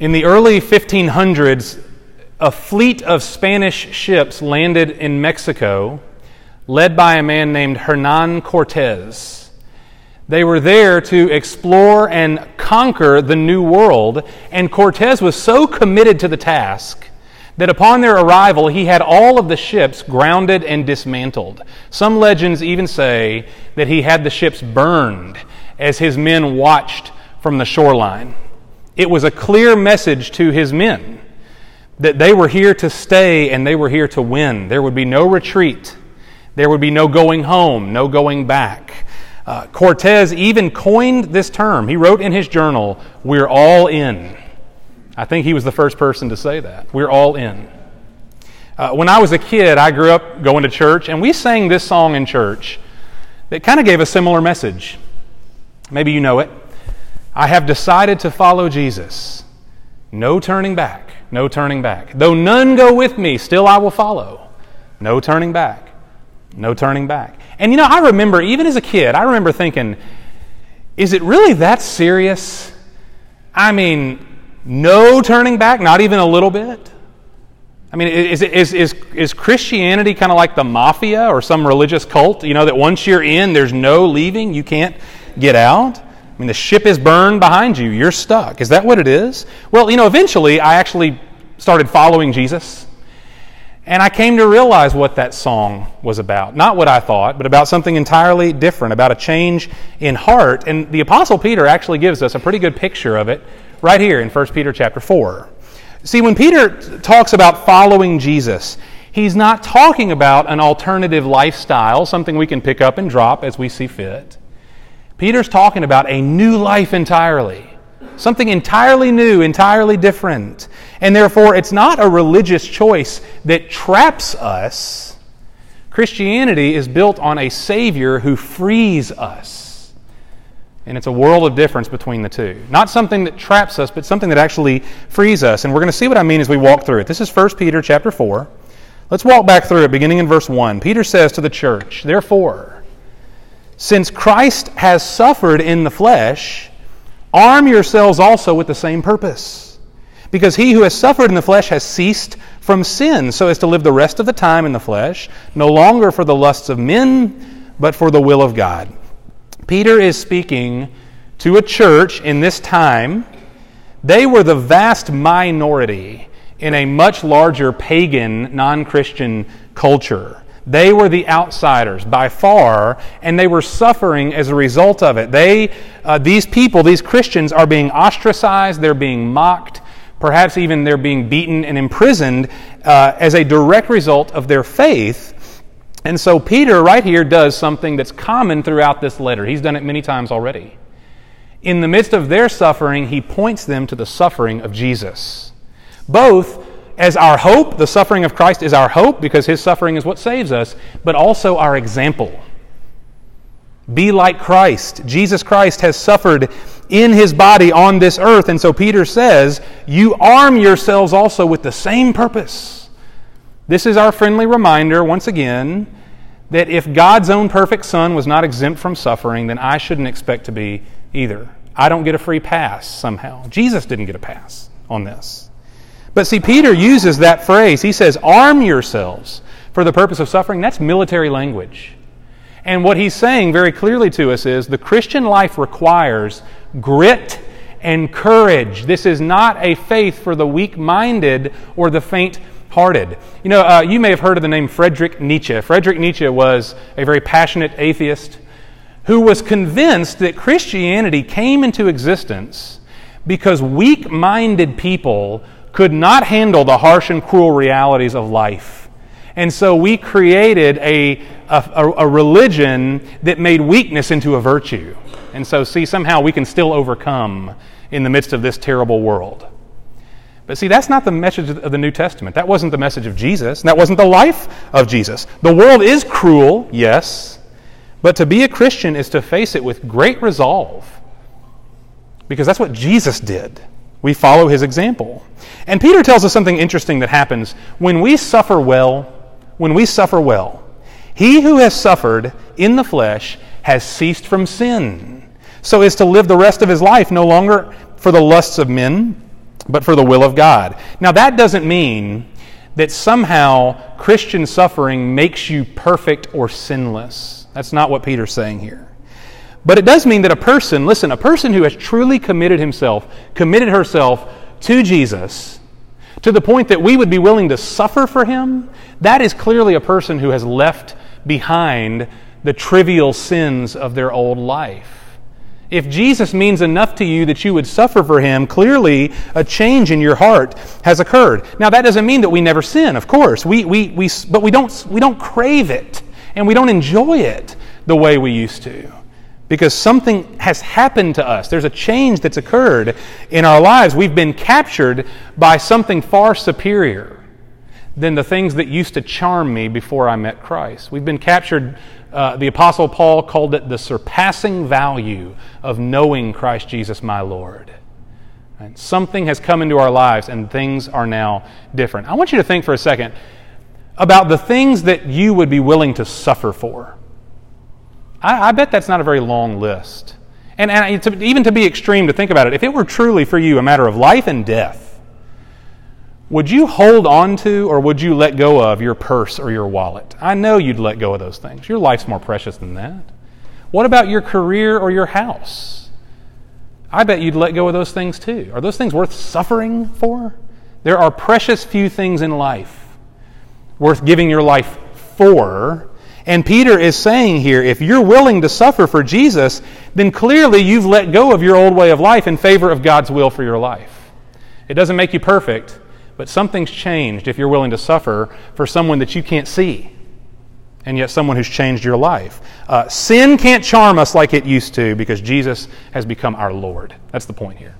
In the early 1500s, a fleet of Spanish ships landed in Mexico, led by a man named Hernan Cortez. They were there to explore and conquer the New World, and Cortez was so committed to the task that upon their arrival, he had all of the ships grounded and dismantled. Some legends even say that he had the ships burned as his men watched from the shoreline. It was a clear message to his men that they were here to stay and they were here to win. There would be no retreat, there would be no going home, no going back. Uh, Cortez even coined this term. He wrote in his journal, We're all in. I think he was the first person to say that. We're all in. Uh, when I was a kid, I grew up going to church, and we sang this song in church that kind of gave a similar message. Maybe you know it. I have decided to follow Jesus. No turning back, no turning back. Though none go with me, still I will follow. No turning back, no turning back. And you know, I remember, even as a kid, I remember thinking, is it really that serious? I mean, no turning back, not even a little bit? I mean, is, is, is, is Christianity kind of like the mafia or some religious cult? You know, that once you're in, there's no leaving, you can't get out? I mean, the ship is burned behind you, you're stuck. Is that what it is? Well, you know, eventually I actually started following Jesus. And I came to realize what that song was about. Not what I thought, but about something entirely different, about a change in heart. And the Apostle Peter actually gives us a pretty good picture of it right here in 1 Peter chapter 4. See, when Peter talks about following Jesus, he's not talking about an alternative lifestyle, something we can pick up and drop as we see fit. Peter's talking about a new life entirely, something entirely new, entirely different. And therefore, it's not a religious choice that traps us. Christianity is built on a Savior who frees us. And it's a world of difference between the two. Not something that traps us, but something that actually frees us. And we're going to see what I mean as we walk through it. This is 1 Peter chapter 4. Let's walk back through it, beginning in verse 1. Peter says to the church, Therefore, since Christ has suffered in the flesh, arm yourselves also with the same purpose. Because he who has suffered in the flesh has ceased from sin, so as to live the rest of the time in the flesh, no longer for the lusts of men, but for the will of God. Peter is speaking to a church in this time. They were the vast minority in a much larger pagan, non Christian culture. They were the outsiders by far, and they were suffering as a result of it. They, uh, these people, these Christians, are being ostracized, they're being mocked, perhaps even they're being beaten and imprisoned uh, as a direct result of their faith. And so Peter, right here, does something that's common throughout this letter. He's done it many times already. In the midst of their suffering, he points them to the suffering of Jesus. Both as our hope, the suffering of Christ is our hope because his suffering is what saves us, but also our example. Be like Christ. Jesus Christ has suffered in his body on this earth, and so Peter says, You arm yourselves also with the same purpose this is our friendly reminder, once again, that if God's own perfect Son was not exempt from suffering, then I shouldn't expect to be either. I don't get a free pass somehow. Jesus didn't get a pass on this. But see, Peter uses that phrase. He says, arm yourselves for the purpose of suffering. That's military language. And what he's saying very clearly to us is the Christian life requires grit and courage. This is not a faith for the weak minded or the faint hearted. You know, uh, you may have heard of the name Friedrich Nietzsche. Friedrich Nietzsche was a very passionate atheist who was convinced that Christianity came into existence because weak minded people could not handle the harsh and cruel realities of life. And so we created a, a, a, religion that made weakness into a virtue. And so, see, somehow we can still overcome in the midst of this terrible world. But see, that's not the message of the New Testament. That wasn't the message of Jesus, and that wasn't the life of Jesus. The world is cruel, yes, but to be a Christian is to face it with great resolve. Because that's what Jesus did. We follow his example. And Peter tells us something interesting that happens when we suffer well, when we suffer well. He who has suffered in the flesh has ceased from sin, so as to live the rest of his life no longer for the lusts of men but for the will of God. Now, that doesn't mean that somehow Christian suffering makes you perfect or sinless. That's not what Peter's saying here. But it does mean that a person, listen, a person who has truly committed himself, committed herself to Jesus, to the point that we would be willing to suffer for him, that is clearly a person who has left behind the trivial sins of their old life. If Jesus means enough to you that you would suffer for him, clearly a change in your heart has occurred. Now, that doesn't mean that we never sin, of course, we, we, we, but we don't, we don't crave it and we don't enjoy it the way we used to because something has happened to us. There's a change that's occurred in our lives. We've been captured by something far superior than the things that used to charm me before I met Christ. We've been captured, uh, the Apostle Paul called it the surpassing value of knowing Christ Jesus my Lord. Something has come into our lives and things are now different. I want you to think for a second about the things that you would be willing to suffer for. I, I bet that's not a very long list. And, and to, even to be extreme to think about it, if it were truly for you a matter of life and death, would you hold on to or would you let go of your purse or your wallet? I know you'd let go of those things. Your life's more precious than that. What about your career or your house? I bet you'd let go of those things too. Are those things worth suffering for? There are precious few things in life worth giving your life for and Peter is saying here if you're willing to suffer for Jesus, then clearly you've let go of your old way of life in favor of God's will for your life. It doesn't make you perfect, but something's changed if you're willing to suffer for someone that you can't see, and yet someone who's changed your life. Uh, sin can't charm us like it used to because Jesus has become our Lord. That's the point here.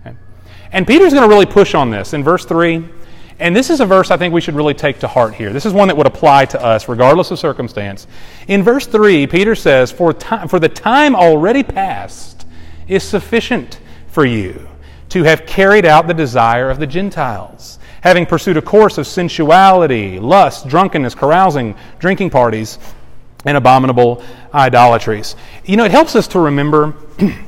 Okay? And Peter's going to really push on this. In verse 3, and this is a verse I think we should really take to heart here. This is one that would apply to us regardless of circumstance. In verse 3, Peter says, For, time, for the time already past is sufficient for you to have carried out the desire of the Gentiles, having pursued a course of sensuality, lust, drunkenness, carousing, drinking parties, and abominable idolatries. You know, it helps us to remember.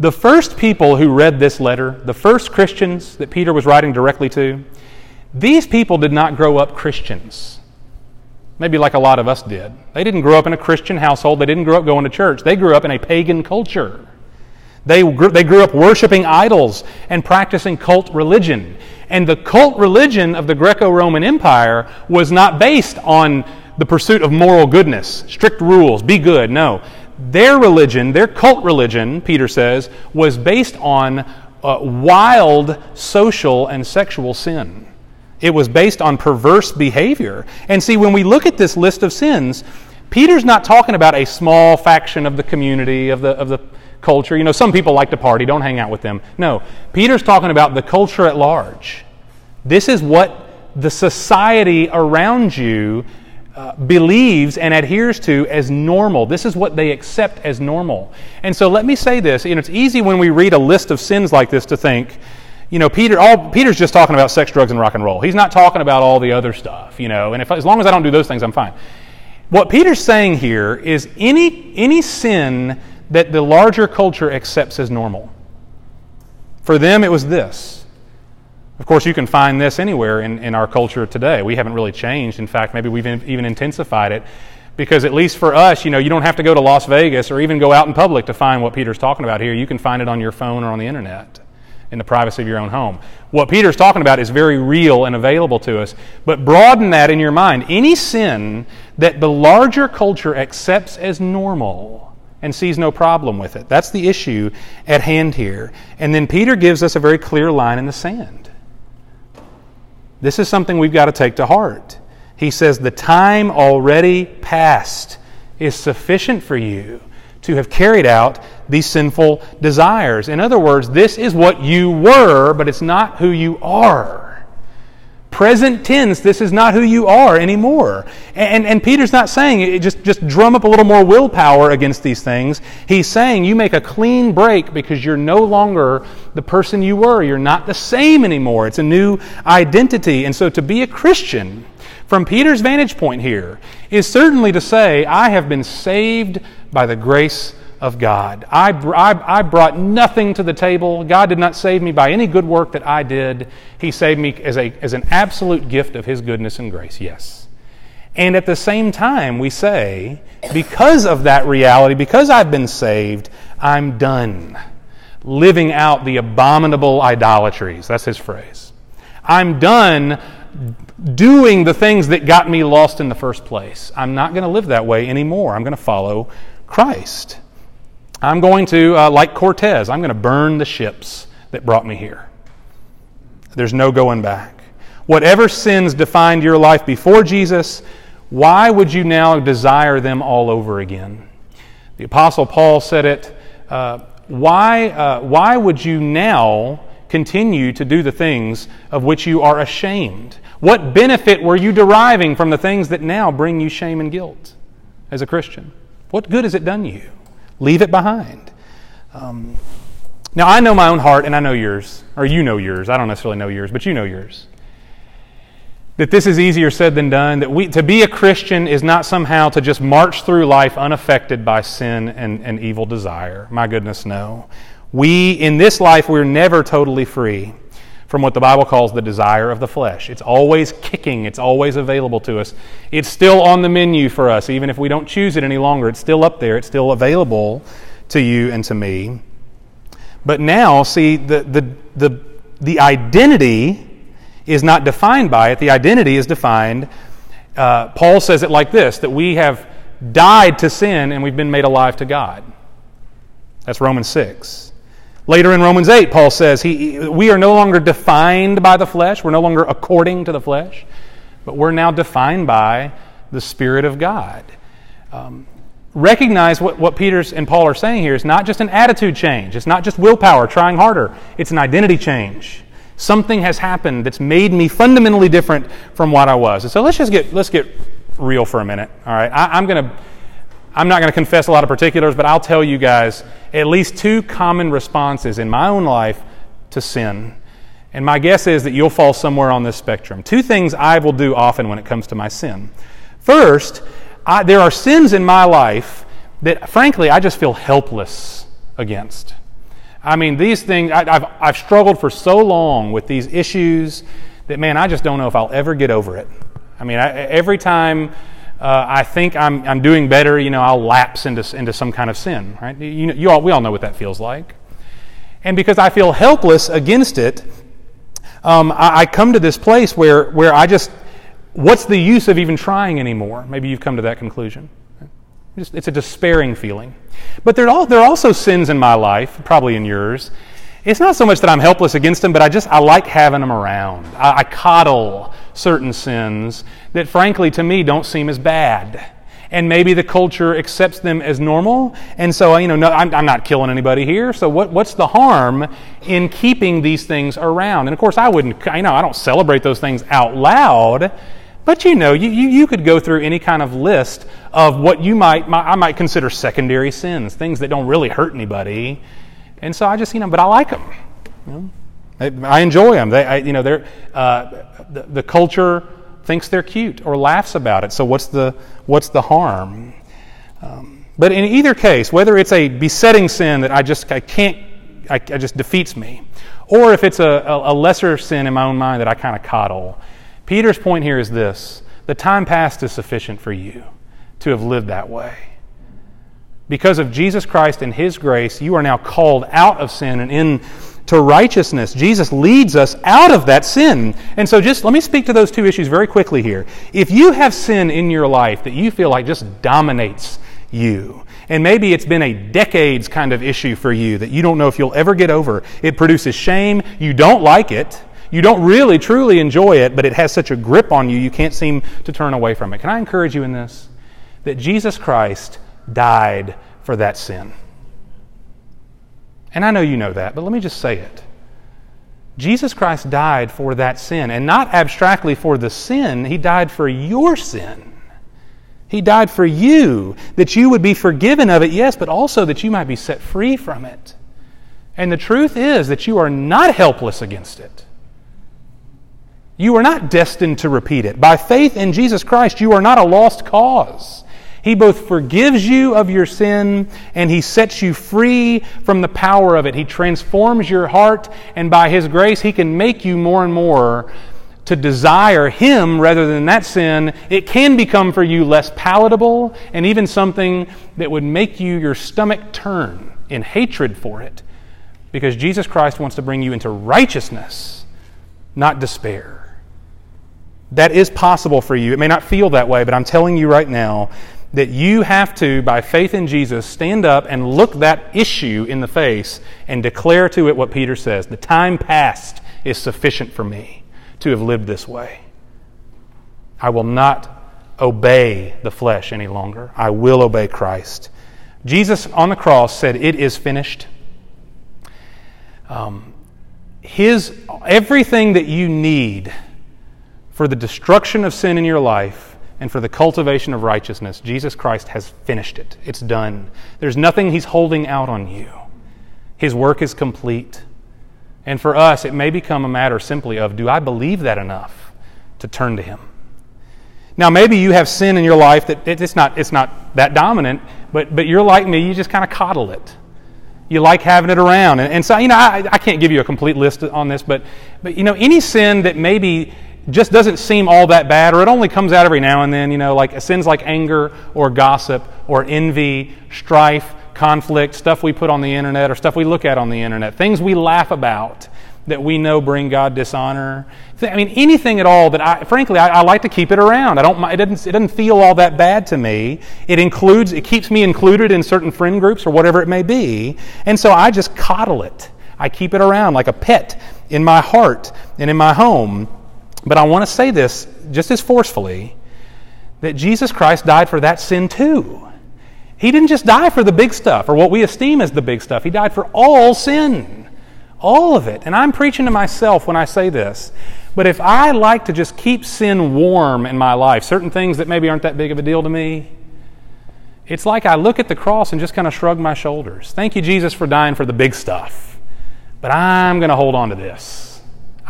the first people who read this letter, the first Christians that Peter was writing directly to, these people did not grow up Christians. Maybe like a lot of us did. They didn't grow up in a Christian household. They didn't grow up going to church. They grew up in a pagan culture. They grew, they grew up worshiping idols and practicing cult religion. And the cult religion of the Greco Roman Empire was not based on the pursuit of moral goodness, strict rules, be good. No. Their religion, their cult religion, Peter says, was based on uh, wild social and sexual sin. It was based on perverse behavior. And see, when we look at this list of sins, Peter's not talking about a small faction of the community, of the, of the culture. You know, some people like to party, don't hang out with them. No, Peter's talking about the culture at large. This is what the society around you uh, believes and adheres to as normal. This is what they accept as normal. And so let me say this. Know, it's easy when we read a list of sins like this to think, you know, Peter, all, Peter's just talking about sex, drugs, and rock and roll. He's not talking about all the other stuff, you know, and if, as long as I don't do those things, I'm fine. What Peter's saying here is any, any sin that the larger culture accepts as normal. For them, it was this. Of course, you can find this anywhere in, in our culture today. We haven't really changed. In fact, maybe we've even intensified it because at least for us, you know, you don't have to go to Las Vegas or even go out in public to find what Peter's talking about here. You can find it on your phone or on the internet in the privacy of your own home. What Peter's talking about is very real and available to us, but broaden that in your mind. Any sin that the larger culture accepts as normal and sees no problem with it. That's the issue at hand here. And then Peter gives us a very clear line in the sand. This is something we've got to take to heart. He says, The time already past is sufficient for you to have carried out these sinful desires. In other words, this is what you were, but it's not who you are. Present tense, this is not who you are anymore. And, and Peter's not saying eh, just, just drum up a little more willpower against these things. He's saying you make a clean break because you're no longer the person you were. You're not the same anymore. It's a new identity. And so to be a Christian, from Peter's vantage point here, is certainly to say, I have been saved by the grace of God. I, I, I, brought nothing to the table. God did not save me by any good work that I did. He saved me as, a, as an absolute gift of His goodness and grace, yes. And at the same time, we say, because of that reality, because I've been saved, I'm done living out the abominable idolatries. That's his phrase. I'm done doing the things that got me lost in the first place. I'm not going to live that way anymore. I'm going to follow Christ. I'm going to, uh, like Cortez, I'm going to burn the ships that brought me here. There's no going back. Whatever sins defined your life before Jesus, why would you now desire them all over again? The Apostle Paul said it. Uh, why, uh, why would you now continue to do the things of which you are ashamed? What benefit were you deriving from the things that now bring you shame and guilt as a Christian? What good has it done you? Leave it behind. Um, now, I know my own heart and I know yours, or you know yours. I don't necessarily know yours, but you know yours that this is easier said than done, that we, to be a Christian is not somehow to just march through life unaffected by sin and, and evil desire. My goodness, no. We, in this life, we're never totally free from what the Bible calls the desire of the flesh. It's always kicking, it's always available to us. It's still on the menu for us, even if we don't choose it any longer. It's still up there, it's still available to you and to me. But now, see, the, the, the, the identity is not defined by it. The identity is defined. Uh, Paul says it like this that we have died to sin and we've been made alive to God. That's Romans 6. Later in Romans 8, Paul says he, we are no longer defined by the flesh, we're no longer according to the flesh, but we're now defined by the Spirit of God. Um, recognize what, what Peter and Paul are saying here is not just an attitude change, it's not just willpower, trying harder, it's an identity change. Something has happened that's made me fundamentally different from what I was. And so let's just get let's get real for a minute. All right, I, I'm gonna I'm not going to confess a lot of particulars, but I'll tell you guys at least two common responses in my own life to sin. And my guess is that you'll fall somewhere on this spectrum. Two things I will do often when it comes to my sin. First, I, there are sins in my life that, frankly, I just feel helpless against. I mean, these things, I, have I've struggled for so long with these issues that, man, I just don't know if I'll ever get over it. I mean, I, every time uh, I think I'm, I'm doing better, you know, I'll lapse into, into some kind of sin, right? You, you all, we all know what that feels like. And because I feel helpless against it, um, I, I come to this place where, where I just, what's the use of even trying anymore? Maybe you've come to that conclusion. It's a despairing feeling. But there are, there are also sins in my life, probably in yours. It's not so much that I'm helpless against them, but I just I like having them around. I, I coddle certain sins that, frankly, to me, don't seem as bad. And maybe the culture accepts them as normal. And so, you know, no, I'm, I'm not killing anybody here. So, what, what's the harm in keeping these things around? And of course, I wouldn't, you know I don't celebrate those things out loud. But you know, you, you, you, could go through any kind of list of what you might, I might consider secondary sins, things that don't really hurt anybody. And so I just, you know, but I like them. You know? I, enjoy them. They, I, you know, they're, uh, the, the culture thinks they're cute or laughs about it. So what's the, what's the harm? Um, but in either case, whether it's a besetting sin that I just, I can't, I, I just defeats me, or if it's a, a, a lesser sin in my own mind that I kind of coddle, Peter's point here is this the time past is sufficient for you to have lived that way. Because of Jesus Christ and His grace, you are now called out of sin and into righteousness. Jesus leads us out of that sin. And so, just let me speak to those two issues very quickly here. If you have sin in your life that you feel like just dominates you, and maybe it's been a decades kind of issue for you that you don't know if you'll ever get over, it produces shame, you don't like it you don't really, truly enjoy it, but it has such a grip on you, you can't seem to turn away from it. Can I encourage you in this? That Jesus Christ died for that sin. And I know you know that, but let me just say it. Jesus Christ died for that sin, and not abstractly for the sin, He died for your sin. He died for you, that you would be forgiven of it, yes, but also that you might be set free from it. And the truth is that you are not helpless against it. You are not destined to repeat it. By faith in Jesus Christ, you are not a lost cause. He both forgives you of your sin and He sets you free from the power of it. He transforms your heart, and by His grace, He can make you more and more to desire Him rather than that sin. It can become for you less palatable and even something that would make you your stomach turn in hatred for it because Jesus Christ wants to bring you into righteousness, not despair. That is possible for you. It may not feel that way, but I'm telling you right now that you have to, by faith in Jesus, stand up and look that issue in the face and declare to it what Peter says The time past is sufficient for me to have lived this way. I will not obey the flesh any longer. I will obey Christ. Jesus on the cross said, It is finished. Um, his, everything that you need for the destruction of sin in your life and for the cultivation of righteousness, Jesus Christ has finished it. It's done. There's nothing He's holding out on you. His work is complete. And for us, it may become a matter simply of do I believe that enough to turn to Him? Now, maybe you have sin in your life that it's not, it's not that dominant, but, but you're like me, you just kind of coddle it. You like having it around. And, and so, you know, I, I can't give you a complete list on this, but, but, you know, any sin that maybe just doesn't seem all that bad, or it only comes out every now and then, you know, like sins like anger or gossip or envy, strife, conflict, stuff we put on the internet or stuff we look at on the internet, things we laugh about that we know bring God dishonor. I mean, anything at all that I, frankly, I, I, like to keep it around. I don't, it doesn't, it doesn't feel all that bad to me. It includes, it keeps me included in certain friend groups or whatever it may be. And so I just coddle it. I keep it around like a pet in my heart and in my home. But I want to say this just as forcefully that Jesus Christ died for that sin too. He didn't just die for the big stuff or what we esteem as the big stuff, He died for all sin. All of it. And I'm preaching to myself when I say this. But if I like to just keep sin warm in my life, certain things that maybe aren't that big of a deal to me, it's like I look at the cross and just kind of shrug my shoulders. Thank you, Jesus, for dying for the big stuff. But I'm going to hold on to this.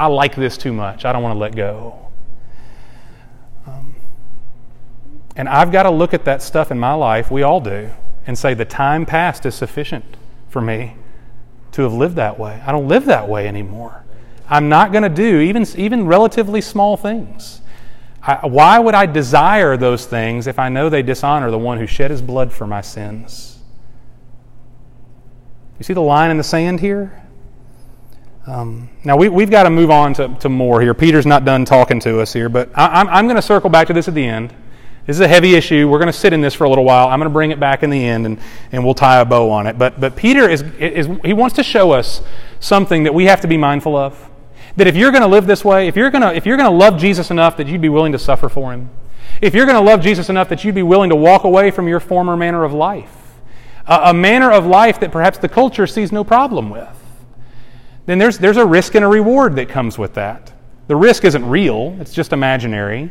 I like this too much. I don't want to let go. Um, and I've got to look at that stuff in my life, we all do, and say, the time past is sufficient for me to have lived that way. I don't live that way anymore. I'm not going to do even, even relatively small things. I, why would I desire those things if I know they dishonor the one who shed his blood for my sins? You see the line in the sand here? Um, now, we, we've got to move on to, to more here. Peter's not done talking to us here, but I, I'm, I'm going to circle back to this at the end. This is a heavy issue. We're going to sit in this for a little while. I'm going to bring it back in the end, and, and we'll tie a bow on it. But, but Peter is, is he wants to show us something that we have to be mindful of. That if you're going to live this way, if you're going to, if you're going to love Jesus enough that you'd be willing to suffer for him, if you're going to love Jesus enough that you'd be willing to walk away from your former manner of life, a, a manner of life that perhaps the culture sees no problem with, then there's, there's a risk and a reward that comes with that. The risk isn't real, it's just imaginary.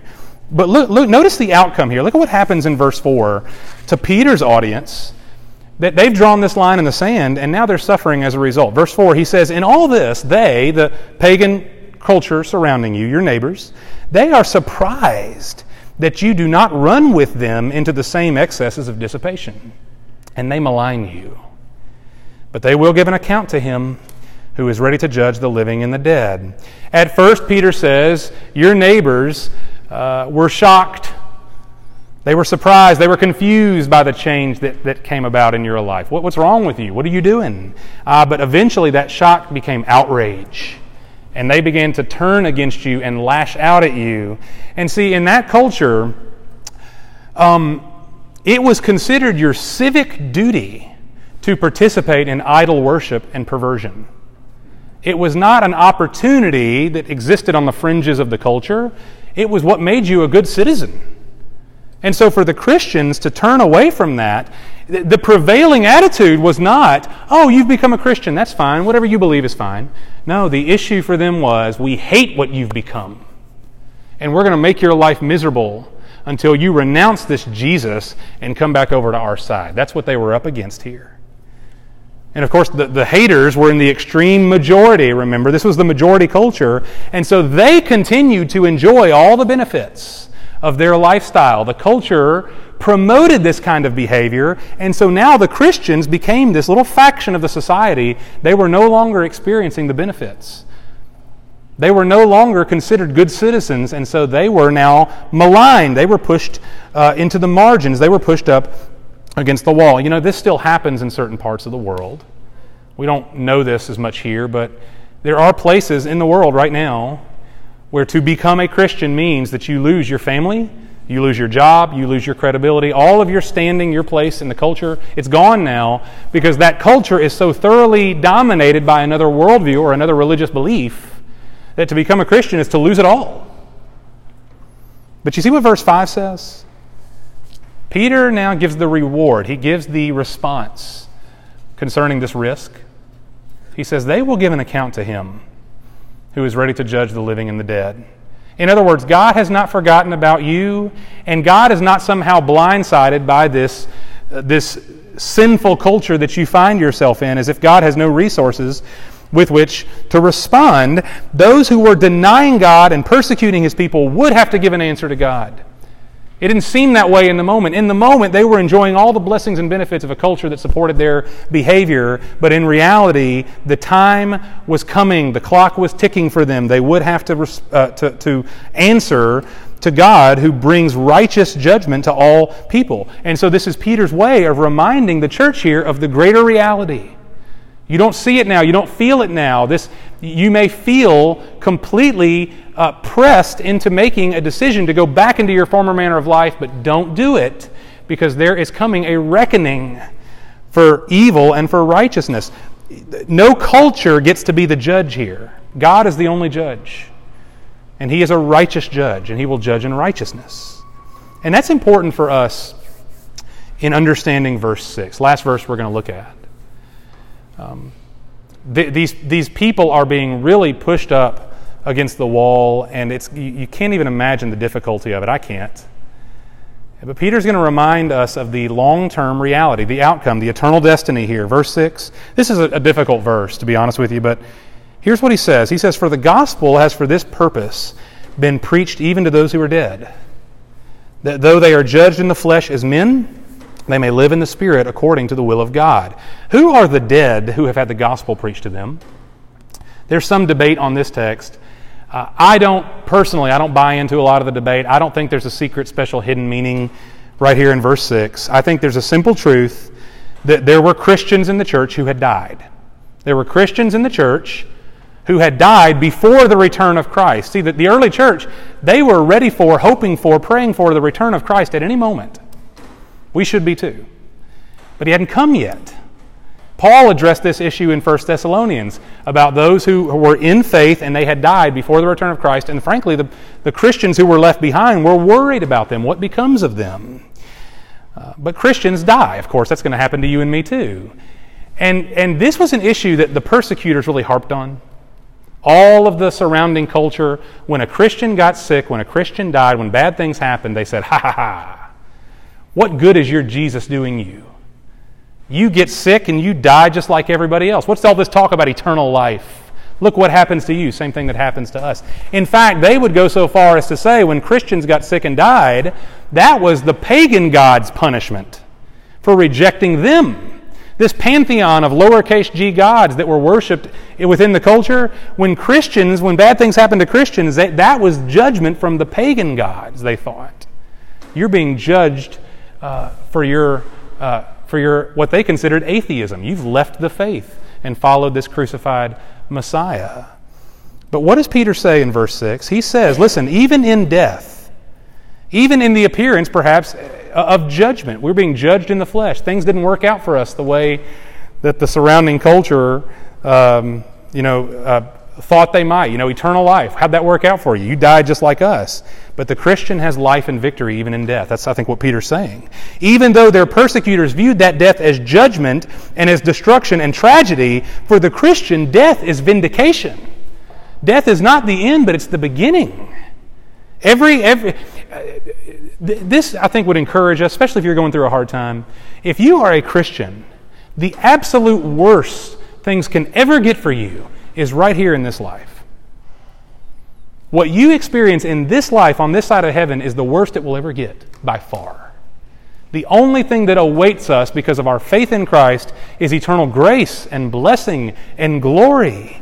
But look, look, notice the outcome here. Look at what happens in verse 4 to Peter's audience. That they've drawn this line in the sand, and now they're suffering as a result. Verse 4, he says, In all this, they, the pagan culture surrounding you, your neighbors, they are surprised that you do not run with them into the same excesses of dissipation, and they malign you. But they will give an account to him who is ready to judge the living and the dead. At first, Peter says, Your neighbors uh, were shocked. They were surprised. They were confused by the change that, that came about in your life. What, what's wrong with you? What are you doing? Uh, but eventually, that shock became outrage. And they began to turn against you and lash out at you. And see, in that culture, um, it was considered your civic duty to participate in idol worship and perversion. It was not an opportunity that existed on the fringes of the culture, it was what made you a good citizen. And so, for the Christians to turn away from that, the prevailing attitude was not, oh, you've become a Christian, that's fine, whatever you believe is fine. No, the issue for them was, we hate what you've become. And we're going to make your life miserable until you renounce this Jesus and come back over to our side. That's what they were up against here. And of course, the, the haters were in the extreme majority, remember? This was the majority culture. And so they continued to enjoy all the benefits of their lifestyle. The culture promoted this kind of behavior, and so now the Christians became this little faction of the society. They were no longer experiencing the benefits. They were no longer considered good citizens, and so they were now maligned. They were pushed uh, into the margins. They were pushed up against the wall. You know, this still happens in certain parts of the world. We don't know this as much here, but there are places in the world right now where to become a Christian means that you lose your family, you lose your job, you lose your credibility, all of your standing, your place in the culture. It's gone now because that culture is so thoroughly dominated by another worldview or another religious belief that to become a Christian is to lose it all. But you see what verse 5 says? Peter now gives the reward, he gives the response concerning this risk. He says, They will give an account to him who is ready to judge the living and the dead. In other words, God has not forgotten about you, and God is not somehow blindsided by this, uh, this sinful culture that you find yourself in, as if God has no resources with which to respond. Those who were denying God and persecuting his people would have to give an answer to God. It didn't seem that way in the moment. In the moment, they were enjoying all the blessings and benefits of a culture that supported their behavior, but in reality, the time was coming. The clock was ticking for them. They would have to, uh, to, to answer to God who brings righteous judgment to all people. And so, this is Peter's way of reminding the church here of the greater reality. You don't see it now. You don't feel it now. This, you may feel completely uh, pressed into making a decision to go back into your former manner of life, but don't do it because there is coming a reckoning for evil and for righteousness. No culture gets to be the judge here. God is the only judge. And He is a righteous judge, and He will judge in righteousness. And that's important for us in understanding verse 6. Last verse we're going to look at. Um, th- these, these people are being really pushed up against the wall, and it's, you, you can't even imagine the difficulty of it. I can't. But Peter's going to remind us of the long term reality, the outcome, the eternal destiny here. Verse 6. This is a, a, difficult verse, to be honest with you, but here's what he says He says, For the gospel has for this purpose been preached even to those who are dead, that though they are judged in the flesh as men, they may live in the Spirit according to the will of God. Who are the dead who have had the gospel preached to them? There's some debate on this text. Uh, I don't, personally, I don't buy into a lot of the debate. I don't think there's a secret, special, hidden meaning right here in verse 6. I think there's a simple truth that there were Christians in the church who had died. There were Christians in the church who had died before the return of Christ. See, that the early church, they were ready for, hoping for, praying for the return of Christ at any moment. We should be too. But he hadn't come yet. Paul addressed this issue in 1 Thessalonians about those who were in faith and they had died before the return of Christ. And frankly, the, the Christians who were left behind were worried about them. What becomes of them? Uh, but Christians die. Of course, that's going to happen to you and me too. And, and this was an issue that the persecutors really harped on. All of the surrounding culture, when a Christian got sick, when a Christian died, when bad things happened, they said, ha ha ha. What good is your Jesus doing you? You get sick and you die just like everybody else. What's all this talk about eternal life? Look what happens to you, same thing that happens to us. In fact, they would go so far as to say when Christians got sick and died, that was the pagan gods' punishment for rejecting them. This pantheon of lowercase g gods that were worshipped within the culture, when Christians, when bad things happened to Christians, they, that was judgment from the pagan gods, they thought. You're being judged uh, for your uh, for your what they considered atheism. You've left the faith and followed this crucified Messiah. But what does Peter say in verse 6? He says, listen, even in death, even in the appearance perhaps of judgment, we're being judged in the flesh. Things didn't work out for us the way that the surrounding culture, um, you know, uh, thought they might. You know, eternal life. How'd that work out for you? You died just like us. But the Christian has life and victory even in death. That's, I think, what Peter's saying. Even though their persecutors viewed that death as judgment and as destruction and tragedy, for the Christian, death is vindication. Death is not the end, but it's the beginning. Every, every, uh, this, I think, would encourage us, especially if you're going through a hard time. If you are a Christian, the absolute worst things can ever get for you is right here in this life. What you experience in this life on this side of heaven is the worst it will ever get, by far. The only thing that awaits us because of our faith in Christ is eternal grace and blessing and glory.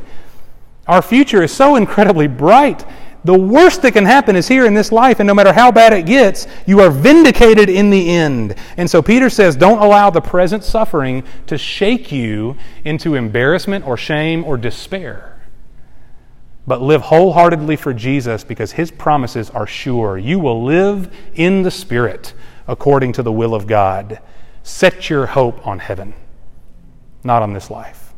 Our future is so incredibly bright. The worst that can happen is here in this life, and no matter how bad it gets, you are vindicated in the end. And so Peter says, don't allow the present suffering to shake you into embarrassment or shame or despair but live wholeheartedly for Jesus because his promises are sure. You will live in the Spirit according to the will of God. Set your hope on heaven, not on this life.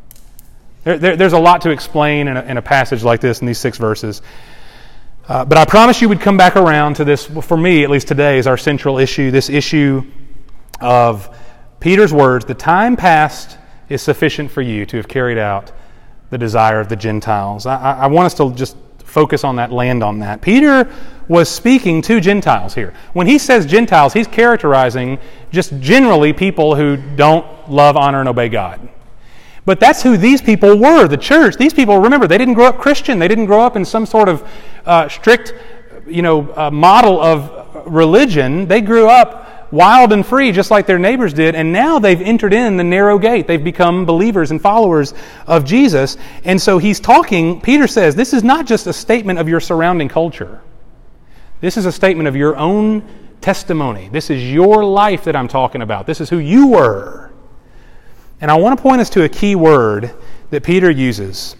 There, there, there's a lot to explain in a, in a, passage like this in these six verses. Uh, but I promise you we'd come back around to this, for me at least today, is our central issue this issue of Peter's words the time past is sufficient for you to have carried out the desire of the Gentiles. I, I want us to just focus on that, land on that. Peter was speaking to Gentiles here. When he says Gentiles, he's characterizing just generally people who don't love, honor, and obey God. But that's who these people were, the church. These people, remember, they didn't grow up Christian. They didn't grow up in some sort of uh, strict, you know, uh, model of religion. They grew up wild and free, just like their neighbors did, and now they've entered in the narrow gate. They've become believers and followers of Jesus. And so he's talking, Peter says, this is not just a statement of your surrounding culture, this is a statement of your own testimony. This is your life that I'm talking about. This is who you were. And I want to point us to a key word that Peter uses.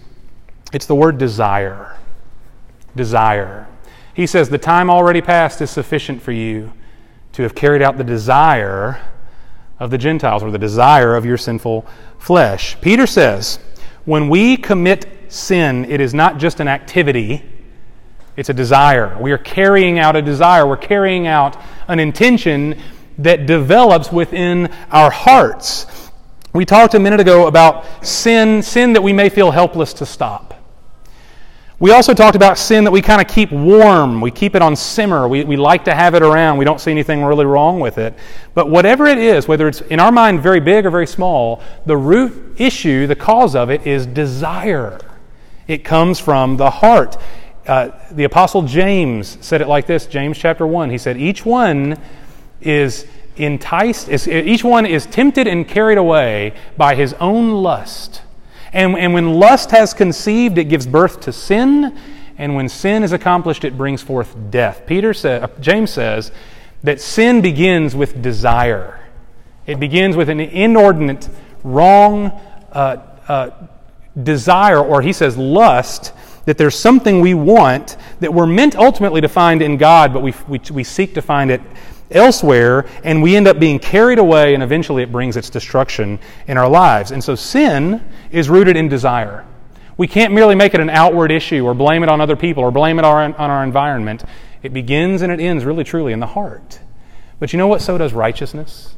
It's the word desire. Desire. He says, The time already past is sufficient for you to have carried out the desire of the Gentiles or the desire of your sinful flesh. Peter says, when we commit sin, it is not just an activity, it's a desire. We are carrying out a desire, we're carrying out an intention that develops within our hearts. We talked a minute ago about sin, sin that we may feel helpless to stop. We also talked about sin that we kind of keep warm. We keep it on simmer. We, we like to have it around. We don't see anything really wrong with it. But whatever it is, whether it's in our mind very big or very small, the root issue, the cause of it, is desire. It comes from the heart. Uh, the Apostle James said it like this James chapter 1. He said, Each one is enticed, is, each one is tempted and carried away by his own lust. And, and when lust has conceived, it gives birth to sin. And when sin is accomplished, it brings forth death. Peter said, uh, James says that sin begins with desire. It begins with an inordinate, wrong uh, uh, desire, or he says lust, that there's something we want that we're meant ultimately to find in God, but we, we, we seek to find it elsewhere, and we end up being carried away, and eventually it brings its destruction in our lives. And so sin is rooted in desire. We can't merely make it an outward issue or blame it on other people or blame it on our environment. It begins and it ends really truly in the heart. But you know what? So does righteousness.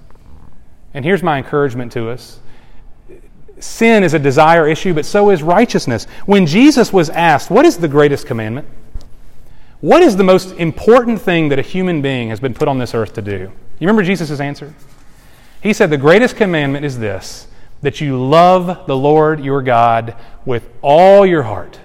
And here's my encouragement to us sin is a desire issue, but so is righteousness. When Jesus was asked, What is the greatest commandment? What is the most important thing that a human being has been put on this earth to do? You remember Jesus' answer? He said, The greatest commandment is this that you love the Lord your God with all your heart,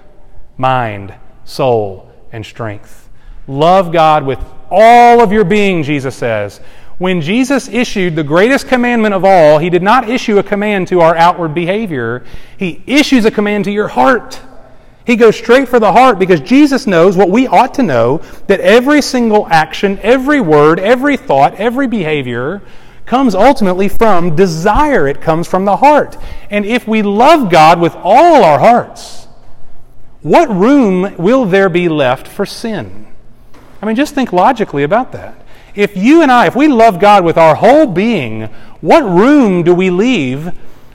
mind, soul, and strength. Love God with all of your being, Jesus says. When Jesus issued the greatest commandment of all, he did not issue a command to our outward behavior, he issues a command to your heart. He goes straight for the heart because Jesus knows what we ought to know that every single action, every word, every thought, every behavior comes ultimately from desire. It comes from the heart. And if we love God with all our hearts, what room will there be left for sin? I mean, just think logically about that. If you and I, if we love God with our whole being, what room do we leave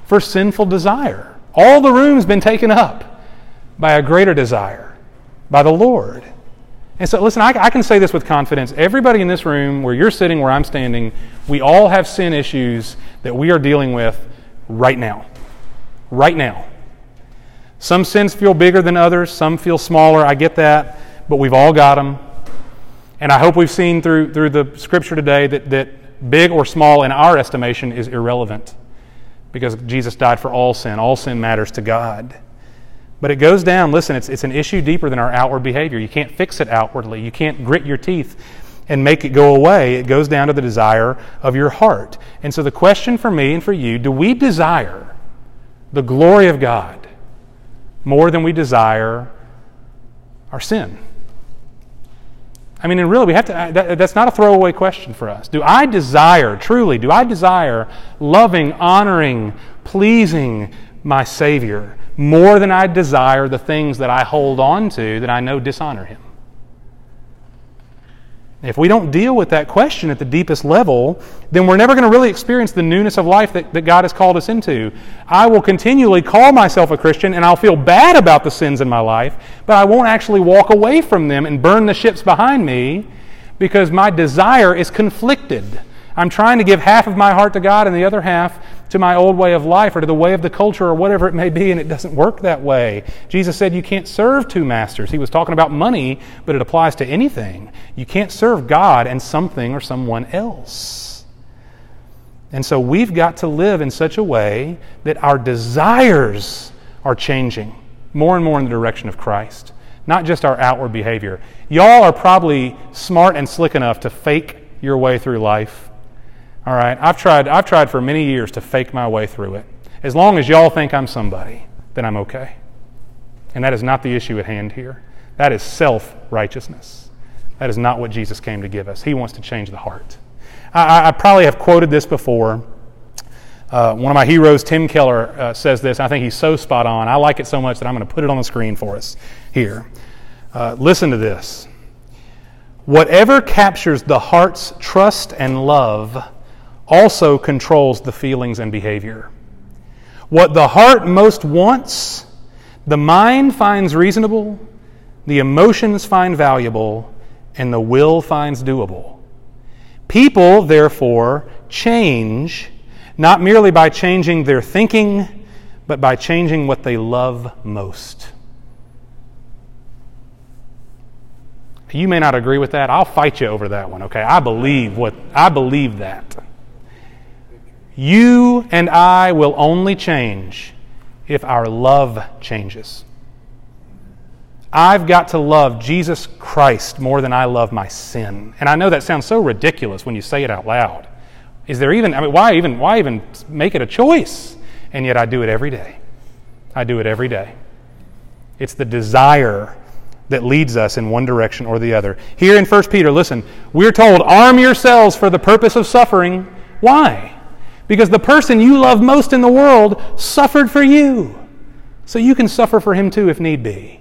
for sinful desire? All the room's been taken up by a greater desire, by the Lord. And so, listen, I, I, can say this with confidence. Everybody in this room, where you're sitting, where I'm standing, we all have sin issues that we are dealing with right now. Right now. Some sins feel bigger than others, some feel smaller. I get that, but we've all got them. And I hope we've seen through, through the scripture today that, that big or small in our estimation is irrelevant because Jesus died for all sin. All sin matters to God. But it goes down, listen, it's, it's an issue deeper than our outward behavior. You can't fix it outwardly. You can't grit your teeth and make it go away. It goes down to the desire of your heart. And so the question for me and for you do we desire the glory of God more than we desire our sin? I mean, and really, we have to, that, that's not a throwaway question for us. Do I desire, truly, do I desire loving, honoring, pleasing my Savior more than I desire the things that I hold on to that I know dishonor Him? If we don't deal with that question at the deepest level, then we're never going to really experience the newness of life that, that God has called us into. I will continually call myself a Christian and I'll feel bad about the sins in my life, but I won't actually walk away from them and burn the ships behind me because my desire is conflicted. I'm trying to give half of my heart to God and the other half to my old way of life or to the way of the culture or whatever it may be, and it doesn't work that way. Jesus said you can't serve two masters. He was talking about money, but it applies to anything. You can't serve God and something or someone else. And so we've got to live in such a way that our desires are changing more and more in the direction of Christ, not just our outward behavior. Y'all are probably smart and slick enough to fake your way through life all right, I've tried, I've tried for many years to fake my way through it. As long as y'all think I'm somebody, then I'm okay. And that is not the issue at hand here. That is self righteousness. That is not what Jesus came to give us. He wants to change the heart. I, I probably have quoted this before. Uh, one of my heroes, Tim Keller, uh, says this. I think he's so spot on. I like it so much that I'm going to put it on the screen for us here. Uh, listen to this. Whatever captures the heart's trust and love also controls the feelings and behavior. What the heart most wants, the mind finds reasonable, the emotions find valuable, and the will finds doable. People, therefore, change not merely by changing their thinking, but by changing what they love most. You may not agree with that. I'll fight you over that one, okay? I believe what I believe that. You and I will only change if our love changes. I've got to love Jesus Christ more than I love my sin. And I know that sounds so ridiculous when you say it out loud. Is there even, I mean, why even, why even make it a choice? And yet I do it every day. I do it every day. It's the desire that leads us in one direction or the other. Here in 1 Peter, listen, we're told, arm yourselves for the purpose of suffering. Why? Because the person you love most in the world suffered for you. So you can suffer for him too if need be.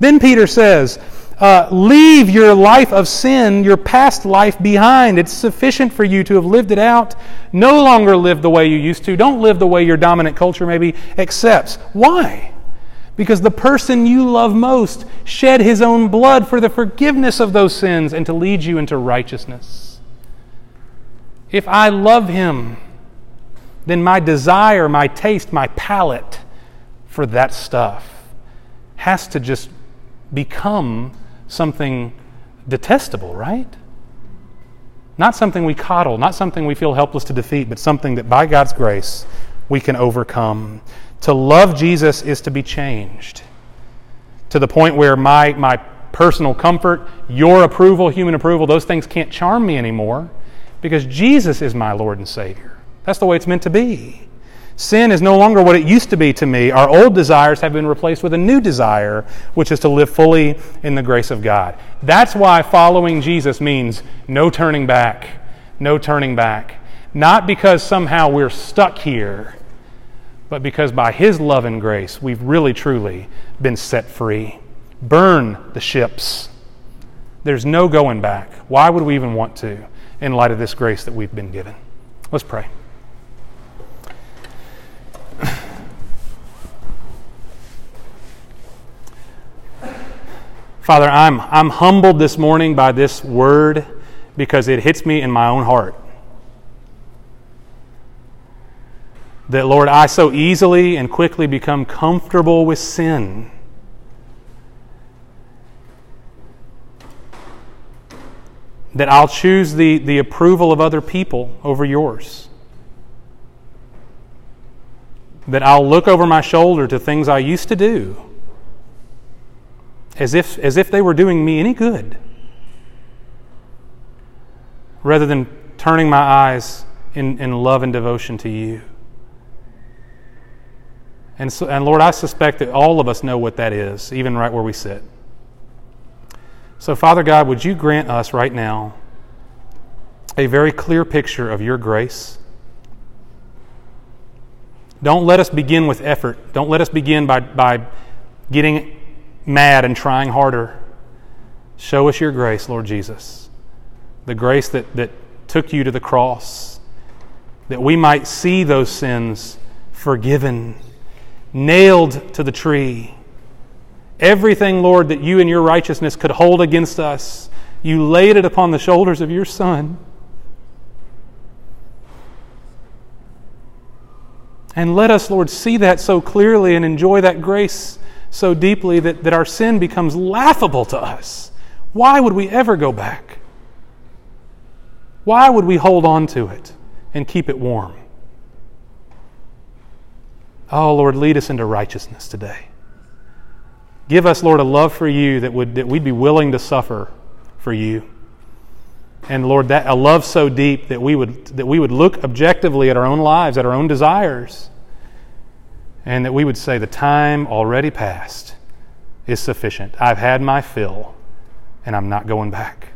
Then Peter says, uh, Leave your life of sin, your past life behind. It's sufficient for you to have lived it out. No longer live the way you used to. Don't live the way your dominant culture maybe accepts. Why? Because the person you love most shed his own blood for the forgiveness of those sins and to lead you into righteousness. If I love him, then my desire, my taste, my palate for that stuff has to just become something detestable, right? Not something we coddle, not something we feel helpless to defeat, but something that by God's grace we can overcome. To love Jesus is to be changed to the point where my, my personal comfort, your approval, human approval, those things can't charm me anymore because Jesus is my Lord and Savior. That's the way it's meant to be. Sin is no longer what it used to be to me. Our old desires have been replaced with a new desire, which is to live fully in the grace of God. That's why following Jesus means no turning back. No turning back. Not because somehow we're stuck here, but because by His love and grace, we've really, truly been set free. Burn the ships. There's no going back. Why would we even want to in light of this grace that we've been given? Let's pray. Father, I'm, I'm humbled this morning by this word because it hits me in my own heart. That, Lord, I so easily and quickly become comfortable with sin. That I'll choose the, the approval of other people over yours. That I'll look over my shoulder to things I used to do as if, as if they were doing me any good, rather than turning my eyes in, in love and devotion to you. And, so, and Lord, I suspect that all of us know what that is, even right where we sit. So, Father God, would you grant us right now a very clear picture of your grace? Don't let us begin with effort. Don't let us begin by, by getting mad and trying harder. Show us your grace, Lord Jesus. The grace that, that took you to the cross, that we might see those sins forgiven nailed to the tree. Everything, Lord, that you and your righteousness could hold against us, you laid it upon the shoulders of your Son. And let us, Lord, see that so clearly and enjoy that grace so deeply that, that our sin becomes laughable to us. Why would we ever go back? Why would we hold on to it and keep it warm? Oh, Lord, lead us into righteousness today. Give us, Lord, a love for you that, would, that we'd be willing to suffer for you. And Lord, that a love so deep that we would that we would look objectively at our own lives, at our own desires, and that we would say the time already past is sufficient. I've had my fill, and I'm not going back.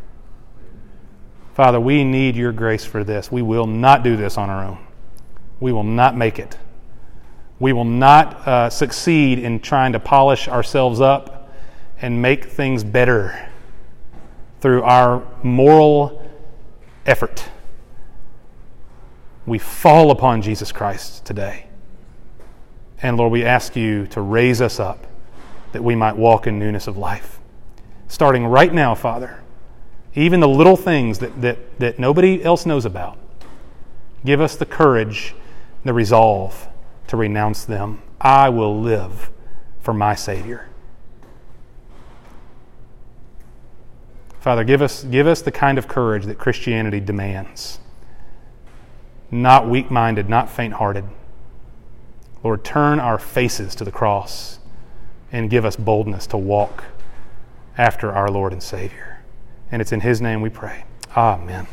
Father, we need your grace for this. We will not do this on our own. We will not make it. We will not uh, succeed in trying to polish ourselves up and make things better through our moral effort. We fall upon Jesus Christ today. And Lord, we ask you to raise us up that we might walk in newness of life. Starting right now, Father, even the little things that, that, that nobody else knows about, give us the courage, the resolve to renounce them. I will live for my Savior. Father, give us, give us the kind of courage that Christianity demands. Not weak minded, not faint hearted. Lord, turn our faces to the cross and give us boldness to walk after our Lord and Savior. And it's in His name we pray. Amen.